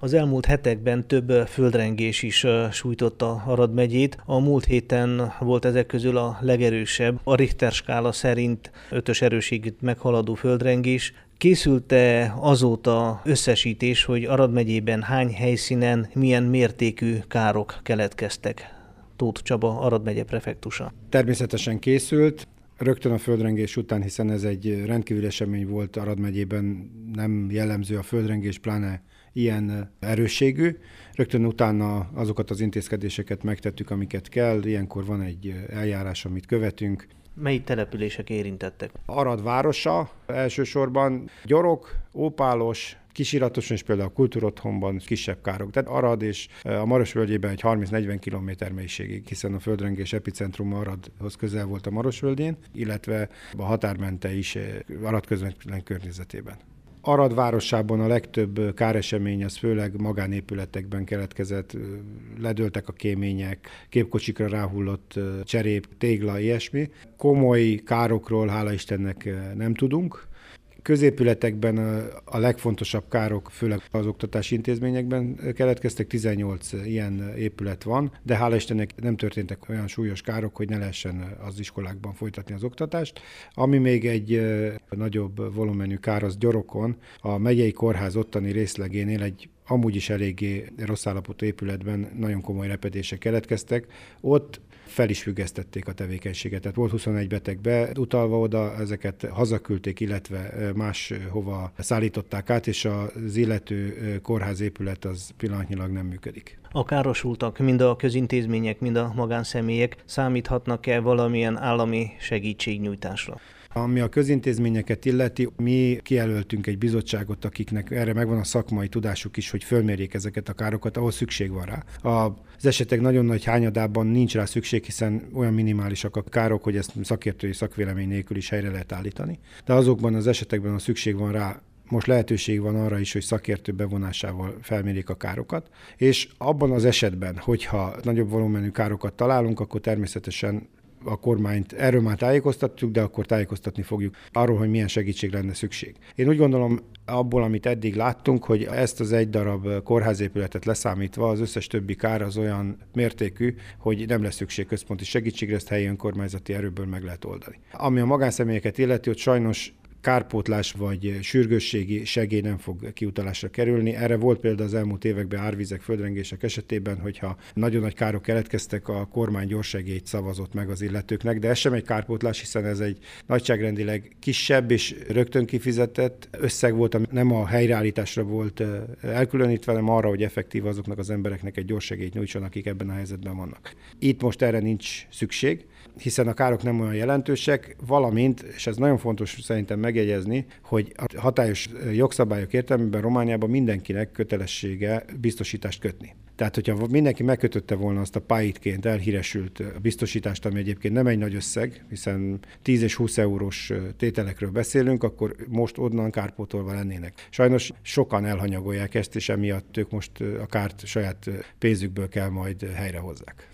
Az elmúlt hetekben több földrengés is sújtotta Arad megyét. A múlt héten volt ezek közül a legerősebb, a Richter skála szerint ötös erőségét meghaladó földrengés. Készült-e azóta összesítés, hogy Arad megyében hány helyszínen milyen mértékű károk keletkeztek? Tóth Csaba, Arad megye prefektusa. Természetesen készült. Rögtön a földrengés után, hiszen ez egy rendkívül esemény volt Arad megyében, nem jellemző a földrengés, pláne ilyen erősségű. Rögtön utána azokat az intézkedéseket megtettük, amiket kell. Ilyenkor van egy eljárás, amit követünk. Mely települések érintettek? Arad városa elsősorban, Gyorok, Ópálos, Kisiratoson és például a kultúrotthonban kisebb károk. Tehát Arad és a Maros völgyében egy 30-40 km mélységig, hiszen a földrengés epicentrum Aradhoz közel volt a Maros völgyén, illetve a határmente is Arad közvetlen környezetében. Arad városában a legtöbb káresemény az főleg magánépületekben keletkezett, ledöltek a kémények, képkocsikra ráhullott cserép, tégla, ilyesmi. Komoly károkról hála Istennek nem tudunk, középületekben a legfontosabb károk, főleg az oktatási intézményekben keletkeztek, 18 ilyen épület van, de hála Istennek nem történtek olyan súlyos károk, hogy ne lehessen az iskolákban folytatni az oktatást. Ami még egy nagyobb volumenű kár, az Gyorokon, a megyei kórház ottani részlegénél egy amúgy is eléggé rossz állapotú épületben nagyon komoly repedések keletkeztek. Ott fel is függesztették a tevékenységet. Tehát volt 21 beteg be, utalva oda, ezeket hazaküldték, illetve más hova szállították át, és az illető kórház épület az pillanatnyilag nem működik. A károsultak, mind a közintézmények, mind a magánszemélyek számíthatnak-e valamilyen állami segítségnyújtásra? Ami a közintézményeket illeti, mi kijelöltünk egy bizottságot, akiknek erre megvan a szakmai tudásuk is, hogy fölmérjék ezeket a károkat, ahol szükség van rá. Az esetek nagyon nagy hányadában nincs rá szükség, hiszen olyan minimálisak a károk, hogy ezt szakértői szakvélemény nélkül is helyre lehet állítani. De azokban az esetekben, a szükség van rá, most lehetőség van arra is, hogy szakértő bevonásával felmérik a károkat, és abban az esetben, hogyha nagyobb volumenű károkat találunk, akkor természetesen a kormányt erről már tájékoztattuk, de akkor tájékoztatni fogjuk arról, hogy milyen segítség lenne szükség. Én úgy gondolom, abból, amit eddig láttunk, hogy ezt az egy darab kórházépületet leszámítva az összes többi kár az olyan mértékű, hogy nem lesz szükség központi segítségre, ezt helyi önkormányzati erőből meg lehet oldani. Ami a magánszemélyeket illeti, hogy sajnos kárpótlás vagy sürgősségi segély nem fog kiutalásra kerülni. Erre volt példa az elmúlt években árvizek, földrengések esetében, hogyha nagyon nagy károk keletkeztek, a kormány gyorsegélyt szavazott meg az illetőknek, de ez sem egy kárpótlás, hiszen ez egy nagyságrendileg kisebb és rögtön kifizetett összeg volt, ami nem a helyreállításra volt elkülönítve, hanem arra, hogy effektív azoknak az embereknek egy gyorsegélyt nyújtson, akik ebben a helyzetben vannak. Itt most erre nincs szükség, hiszen a károk nem olyan jelentősek, valamint, és ez nagyon fontos szerintem megjegyezni, hogy a hatályos jogszabályok értelmében Romániában mindenkinek kötelessége biztosítást kötni. Tehát, hogyha mindenki megkötötte volna azt a pályitként elhíresült biztosítást, ami egyébként nem egy nagy összeg, hiszen 10 és 20 eurós tételekről beszélünk, akkor most onnan kárpótolva lennének. Sajnos sokan elhanyagolják ezt, és emiatt ők most a kárt saját pénzükből kell majd helyrehozzák.